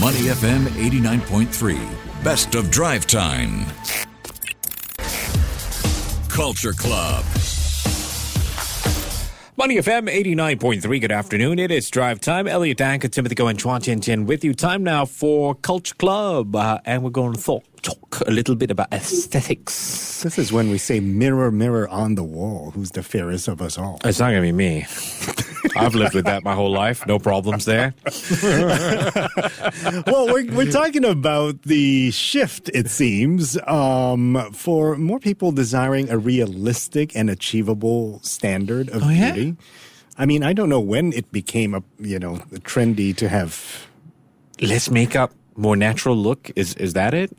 Money FM 89.3. Best of drive time. Culture Club. Money FM 89.3. Good afternoon. It is drive time. Elliot Danker, Timothy Go, and Chuan Tian Tian with you. Time now for Culture Club. Uh, and we're going to talk, talk a little bit about aesthetics. This is when we say mirror, mirror on the wall. Who's the fairest of us all? It's not going to be me. I've lived with that my whole life. No problems there. well, we're, we're talking about the shift, it seems, um, for more people desiring a realistic and achievable standard of Oh, yeah? beauty. I mean, I don't know when it became a you know trendy to have Less makeup, more natural look. Is is that it?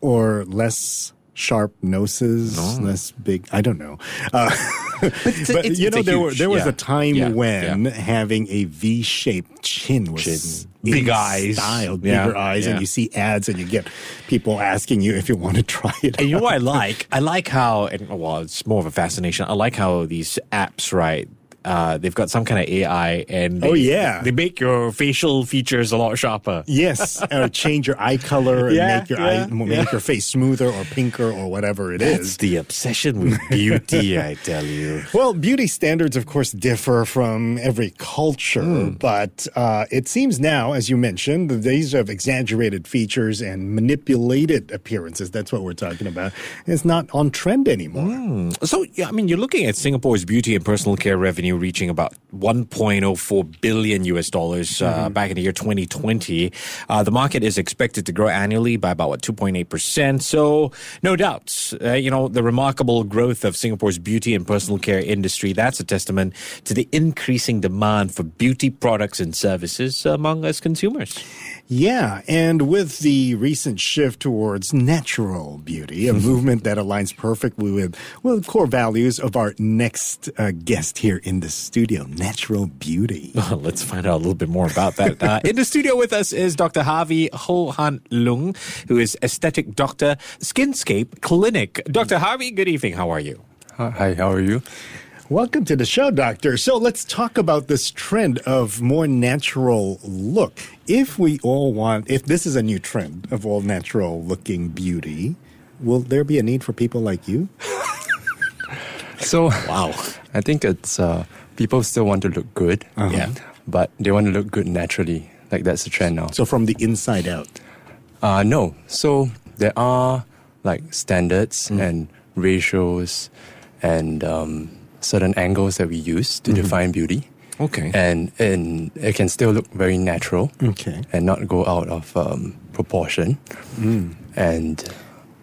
or less sharp noses, less big. I don't know. Uh, it's but it's- you it's know, a there, were, there was yeah. a time Yeah, when yeah. having a V-shaped chin was Chin. in Big eyes. style, Yeah, bigger eyes, yeah. and you see ads, and you get people asking you if you want to try it. And you know what I like? I like how, and well, it's more of a fascination. I like how these apps, right? Uh, they've got some kind of AI, and they, Oh, yeah. they make your facial features a lot sharper. Yes, or change your eye color and Yeah, make your yeah, eye make yeah. your face smoother or pinker or whatever it It's is. the obsession with beauty, I tell you. Well, beauty standards, of course, differ from every culture, Hmm. but uh, it seems now, as you mentioned, the days of exaggerated features and manipulated appearances, that's what we're talking about, is not on trend anymore. Hmm. So, yeah, I mean, you're looking at Singapore's beauty and personal care revenue reaching about 1.04 billion US dollars uh, back in the year 2020. Uh, the market is expected to grow annually by about what 2.8%. So, no doubt, uh, you know, the remarkable growth of Singapore's beauty and personal care industry, that's a testament to the increasing demand for beauty products and services among us consumers. Yeah, and with the recent shift towards natural beauty, a movement that aligns perfectly with well core values of our next uh, guest here in the studio, natural beauty. Well, let's find out a little bit more about that. Uh, in the studio with us is Dr. Harvey Ho Han Loong, who is aesthetic doctor, Skinscape Clinic. Dr. Harvey, good evening. How are you? Hi, how are you? Welcome to the show, Doctor. So let's talk about this trend of more natural look. If we all want, if this is a new trend of all natural looking beauty, will there be a need for people like you? So, Wow. I think it's uh, people still want to look good, Yeah. but they want to look good naturally. Like that's the trend now. So from the inside out. Uh, no, so there are like standards and ratios and um, certain angles that we use to define beauty. Okay. And, and it can still look very natural Okay. and not go out of um, proportion. And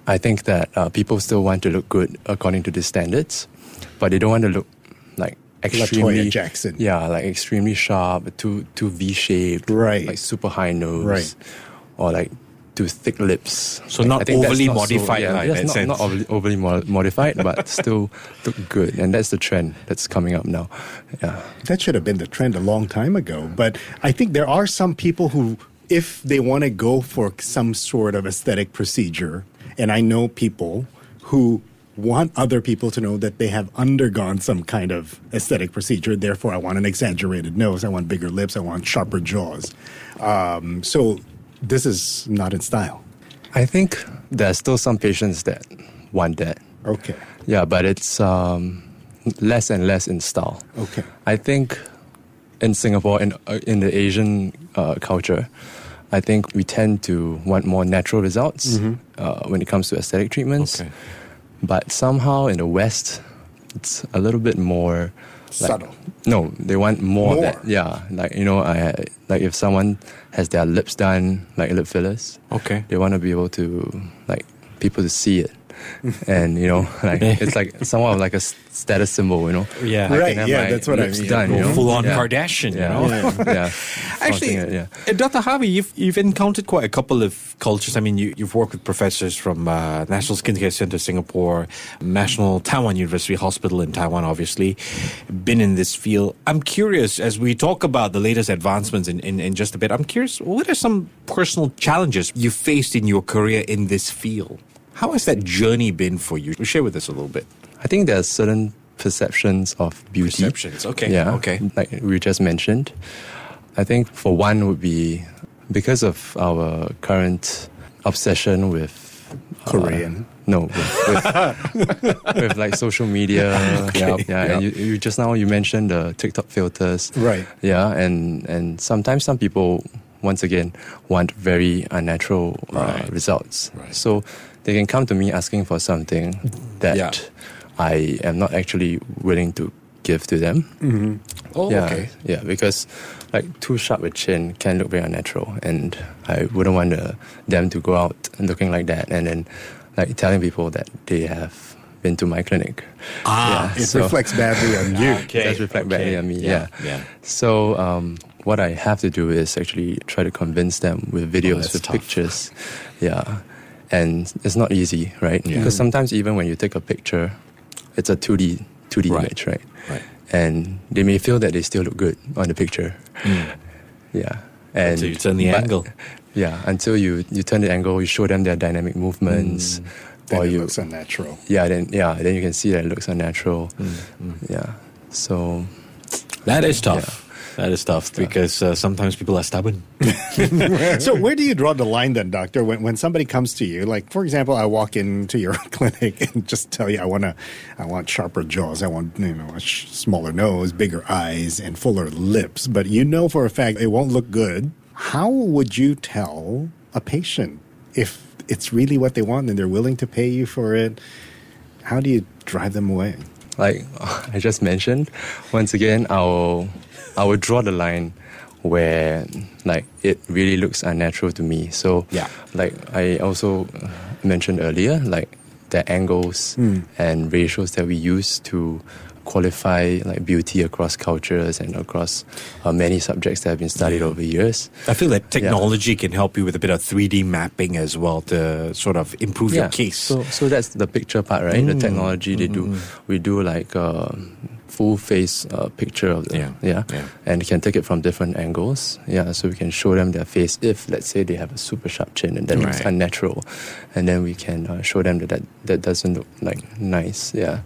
I think that uh, people still want to look good according to the standards, but they don't want to look like extremely Jackson. Yeah, like extremely sharp, too too V shaped, Right. Like super high nose, Right. Or like too thick lips. So Like, not I think that's overly not modified, yeah, like, yes, that not, sense. not overly, overly mo- modified, but still look good, and that's the trend that's coming up now. Yeah. That should have been the trend a long time ago. But I think there are some people who, if they want to go for some sort of aesthetic procedure, and I know people who want other people to know that they have undergone some kind of aesthetic procedure. Therefore, I want an exaggerated nose. I want bigger lips. I want sharper jaws. Um, so this is not in style. I think there's still some patients that want that. Okay. Yeah, but it's um, less and less in style. Okay. I think in Singapore, in, uh, in the Asian uh, culture, I think we tend to want more natural results uh, when it comes to aesthetic treatments. Okay. But somehow in the West, it's a little bit more like- Subtle. no, they want more. More. That, yeah, like you know, I like if someone has their lips done, like lip fillers. Okay. They want to be able to like people to see it, and you know, like it's like somewhat of like a status symbol. You know. Yeah. I Right, yeah, that's what I lips mean. Done, you know? Full on Yeah. Kardashian, you Yeah. know? Yeah. yeah. Actually, it, yeah. uh, Dr. Harvey, you've, you've encountered quite a couple of cultures. I mean, you, you've worked with professors from uh, National Skincare Center Singapore, National Taiwan University Hospital in Taiwan, obviously, been in this field. I'm curious, as we talk about the latest advancements in, in, in just a bit, I'm curious, what are some personal challenges you faced in your career in this field? How has that journey been for you? Share with us a little bit. I think there are certain perceptions of beauty. Perceptions, okay, Yeah. okay. Like we just mentioned. I think for one would be because of our current obsession with uh, Korean. no, with, with, with like social media. Yeah, yeah. And you, you just now you mentioned the TikTok filters. Right. Yeah, and and sometimes some people once again want very unnatural uh, Right. results. Right. So they can come to me asking for something that Yeah. I am not actually willing to give to them. Oh, yeah, okay. yeah, because like too sharp a chin can look very unnatural, and I wouldn't want uh, them to go out looking like that, and then like telling people that they have been to my clinic. Ah, It so- reflects badly on you. Okay, does reflect okay. badly on me. Yeah, Yeah, yeah. So um, what I have to do is actually try to convince them with videos, Oh, with tough. pictures. Yeah, and it's not easy, right? Yeah. Because sometimes even when you take a picture, it's a two D two D Right. image, right? Right. And they may feel that they still look good on the picture. Mm. Yeah. And So you turn the but- angle. Yeah, until you you turn the angle, you show them their dynamic movements, mm. Then or it you looks unnatural. yeah then yeah then you can see that it looks unnatural. Mm, mm. Yeah, so That is tough. That is tough because uh, sometimes people are stubborn. so where do you draw the line then, doctor? When when somebody comes to you, like for example, I walk into your clinic and just tell you I want to, I want sharper jaws, I want you know a sh- smaller nose, bigger eyes, and fuller lips, but you know for a fact it won't look good. How would you tell a patient if it's really what they want and they're willing to pay you for it? How do you drive them away? like I just mentioned, once again, I will I would draw the line where like it really looks unnatural to me. So Yeah. like I also mentioned earlier, like the angles hmm. and ratios that we use to qualify like beauty across cultures and across uh, many subjects that have been studied over years. I feel that technology can help you with a bit of 3D mapping as well to sort of improve your case. So, so that's the picture part, right? The technology they do. We do like a full face uh, picture of the, Yeah, yeah, yeah. and can take it from different angles. Yeah, so we can show them their face if, let's say, they have a super sharp chin and that looks unnatural, and then we can uh, show them that, that that doesn't look like nice. Yeah,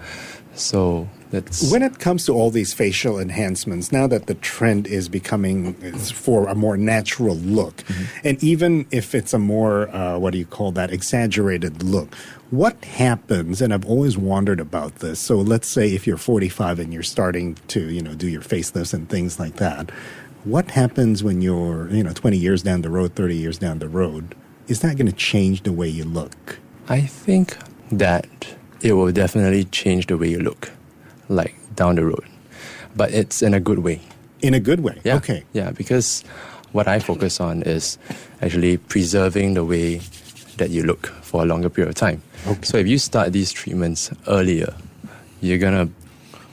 so that's When it comes to all these facial enhancements, now that the trend is becoming is for a more natural look, and even if it's a more, uh, what do you call that, exaggerated look, what happens? And I've always wondered about this. So let's say if you're 45 and you're starting to, you know, do your facelifts and things like that, what happens when you're, you know, 20 years down the road, 30 years down the road? Is that going to change the way you look? I think that it will definitely change the way you look, like down the road, but it's in a good way. In a good way. Yeah. Okay. Yeah, because what I focus on is actually preserving the way that you look for a longer period of time. Okay. So if you start these treatments earlier, you're gonna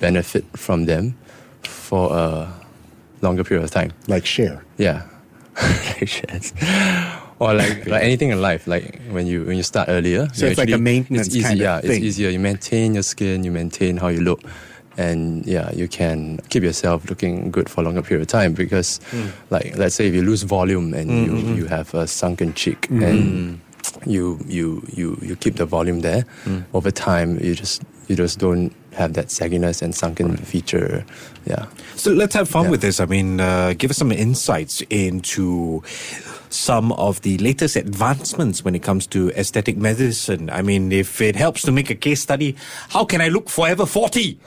benefit from them for a longer period of time. Like share. Yeah. Like shares. Or like, like anything in life, like when you when you start earlier. So it's like a maintenance It's easy, kind of yeah. thing. It's easier. You maintain your skin, you maintain how you look, and yeah, you can keep yourself looking good for a longer period of time. Because, Hmm. like, let's say if you lose volume and you Mm-hmm. you have a sunken cheek Hmm. and you you you you keep the volume there, Hmm. over time you just you just don't have that sagginess and sunken feature. Yeah. So let's have fun Yeah. with this. I mean, uh, give us some insights into some of the latest advancements when it comes to aesthetic medicine. I mean, if it helps to make a case study, how can I look forever 40?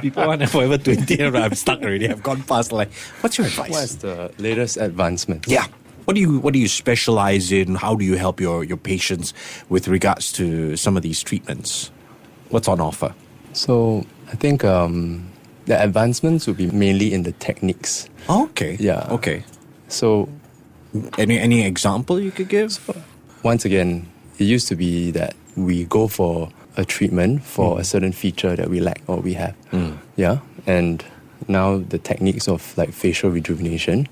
People want forever 20 and I'm stuck already. I've gone past like, what's your advice? What is the latest advancement? Yeah. What do you what do you specialize in? How do you help your, your patients with regards to some of these treatments? What's on offer? So I think um, the advancements will be mainly in the techniques. Okay. Yeah. Okay. So Any any example you could give? once again, it used to be that we go for a treatment for hmm. a certain feature that we lack or we have. Hmm. Yeah. And now the techniques of like facial rejuvenation,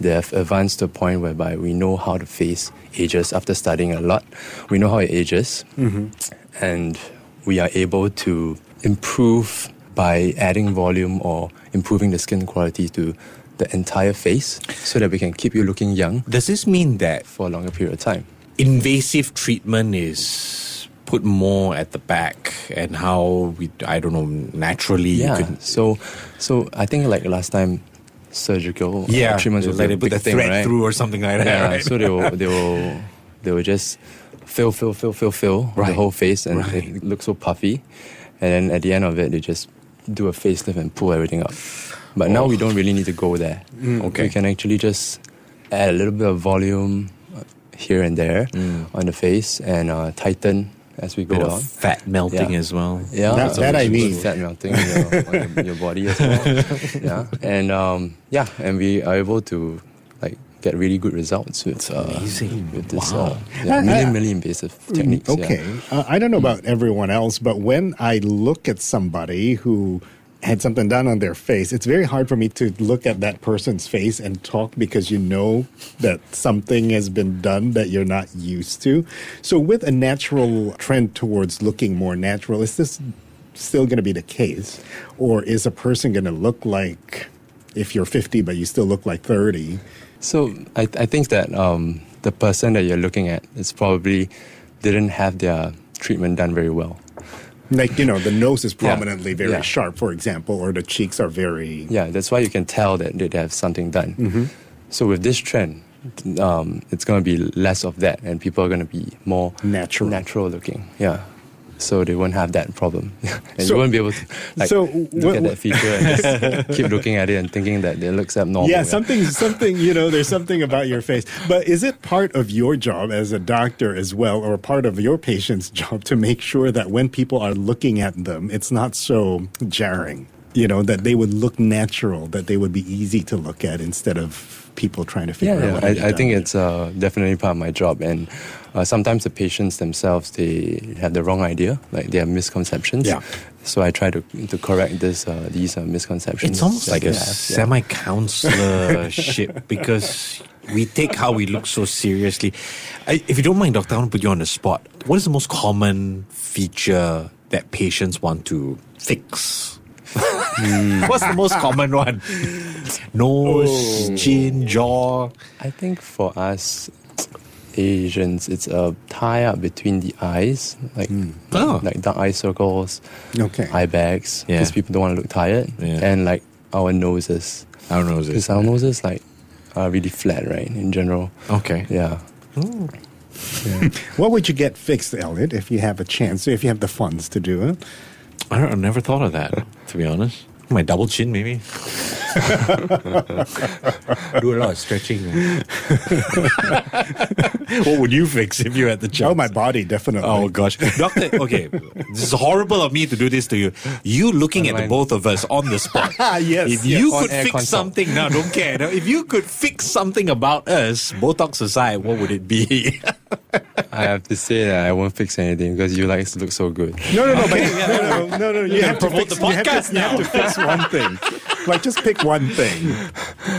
they have advanced to a point whereby we know how the face ages after studying a lot. We know how it ages. Mm-hmm. And we are able to improve by adding volume or improving the skin quality to the entire face so that we can keep you looking young Does this mean that for a longer period of time. invasive treatment is put more at the back and how we I don't know naturally you Yeah. could So, so I think like last time, surgical uh, Yeah, treatments with like they put the thing, thread right? through or something like that. Yeah, right? so they will they will they will just fill fill fill fill fill Right. the whole face and Right. it looks so puffy, and then at the end of it they just do a facelift and pull everything up. But now we don't really need to go there. Oh. okay. we can actually just add a little bit of volume uh, here and there Mm. on the face and uh, tighten as we go bit on. of fat melting Yeah. as well. Yeah, That- so that I mean. Fat melting your, on your, your body as well. yeah, and um, yeah, and we are able to like get really good results with uh, amazing. with this Wow. uh, yeah, minimally minimally invasive techniques. yeah. Okay. Uh, I don't know about everyone else, but when I look at somebody who had something done on their face, it's very hard for me to look at that person's face and talk because you know that something has been done that you're not used to. So, with a natural trend towards looking more natural, is this still going to be the case? Or is a person going to look like if you're 50 but you still look like 30? So I, I think that um, the person that you're looking at is probably didn't have their treatment done very well. Like, you know, the nose is Yeah. prominently very Yeah. sharp, for example, or the cheeks are very. Yeah, that's why you can tell that they have something done. Mm-hmm. So with this trend, um, it's going to be less of that, and people are going to be more Natural. natural looking. Yeah. So they won't have that problem, and So- you won't be able to like so look what- at that feature and just keep looking at it and thinking that it looks abnormal. Yeah, something, something, you know, there's something about your face. But is it part of your job as a doctor as well, or part of your patient's job to make sure that when people are looking at them, it's not so jarring? You know, that they would look natural, that they would be easy to look at instead of people trying to figure Yeah, out yeah. what I, they've I think it's uh, definitely part of my job, and uh, sometimes the patients themselves they have the wrong idea, like they have misconceptions. Yeah. So I try to to correct this uh, these uh, misconceptions. It's almost like a have, yeah. semi counselorship because we take how we look so seriously. I, if you don't mind, Doctor, I want to put you on the spot. What is the most common feature that patients want to fix? What's the most common one? Nose, oh. chin, jaw. I think for us Asians, it's a tie up between the eyes, like hmm. Oh. like dark eye circles, Okay. eye bags, Yeah. because people don't want to look tired, Yeah. and like our noses, Our. Is because our noses like are really flat, right? In general, Okay. Hmm. yeah. What would you get fixed, Elliot, if you have a chance, if you have the funds to do it? I, don't, I never thought of that, to be honest. My double chin, maybe. Do a lot of stretching. what would you fix if you had the chance? Oh, my body, definitely. Oh gosh, doctor. Okay, this is horrible of me to do this to you. You looking at the both of us on the spot. Yes, If yes. you On could fix consult. something, now don't care. Now, if you could fix something about us, Botox aside, what would it be? I have to say that I won't fix anything because you like to look so good. No, no, no, but, no, no, no, no, no. You have to fix the you have to- podcast you have to fix one thing. Like, just pick one thing.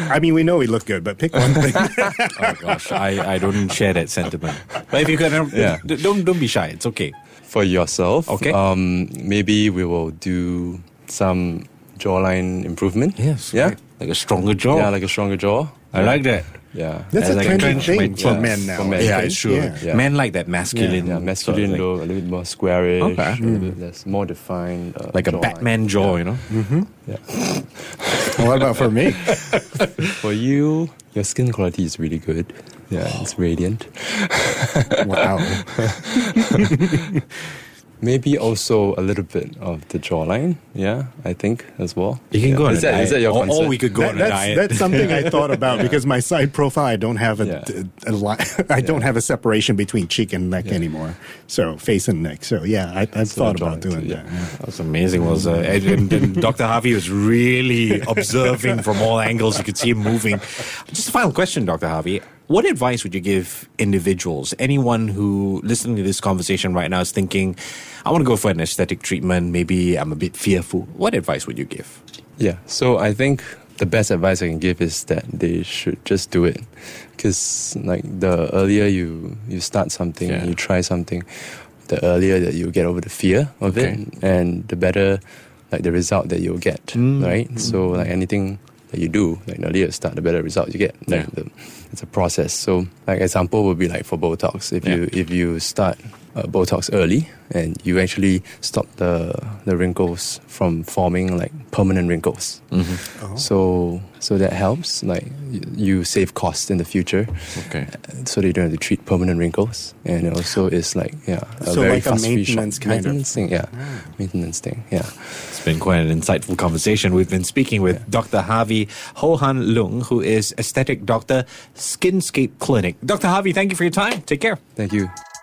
I mean, we know we look good, but pick one thing. oh gosh, I, I don't share that sentiment. But if you can, Yeah. don't don't be shy. It's okay. For yourself, Okay. Um, maybe we will do some jawline improvement. Yes. Yeah. right. like a stronger jaw. Yeah, like a stronger jaw. I like that. Yeah. That's a a I trendy trench my thing for jaw. men now. For men. Yeah, think. it's true. Yeah. Yeah. Men like that masculine, Yeah, sort of masculine thing. look, a little bit more squarish, Okay. a little bit less, more defined. Uh, like a jawline. Batman jaw, you know. Yeah. What about for me? For you, your skin quality is really good. Yeah, it's radiant. Wow. Maybe also a little bit of the jawline. Yeah, I think as well. You can yeah. go on is a that, diet. Is that your or, concern? or we could go That- on a that's, diet. that's something I thought about because my side profile, I don't have a, Yeah. a li- I don't have a separation between cheek and neck anymore. So face and neck. So yeah, I, I've So thought about joint, doing yeah. that. yeah. That's amazing. Was uh, and, and, and Dr. Harvey was really observing from all angles. You could see him moving. Just a final question, Dr. Harvey. What advice would you give individuals, anyone who listening to this conversation right now is thinking, I want to go for an aesthetic treatment, maybe I'm a bit fearful. What advice would you give? Yeah. So I think the best advice I can give is that they should just do it, because like the earlier you you start something, Yeah. you try something, the earlier that you get over the fear of Okay. it, and the better like the result that you'll get. Mm. Right. So like anything that you do, like the earlier you start, the better result you get. Like Yeah. the, it's a process. So like example would be like for Botox. If Yeah. you if you start uh, Botox early, and you actually stop the the wrinkles from forming like permanent wrinkles. Mm-hmm. So so that helps. Like y- you save costs in the future. Okay. So that you don't have to treat permanent wrinkles, and it also is like yeah, a So very like a fast free shop. maintenance kind of- thing. Yeah, maintenance thing. Yeah. It's been quite an insightful conversation. We've been speaking with Dr. Harvey Ho Han Loong, who is aesthetic doctor, Skinscape Clinic. Dr. Harvey, thank you for your time. Take care. Thank you.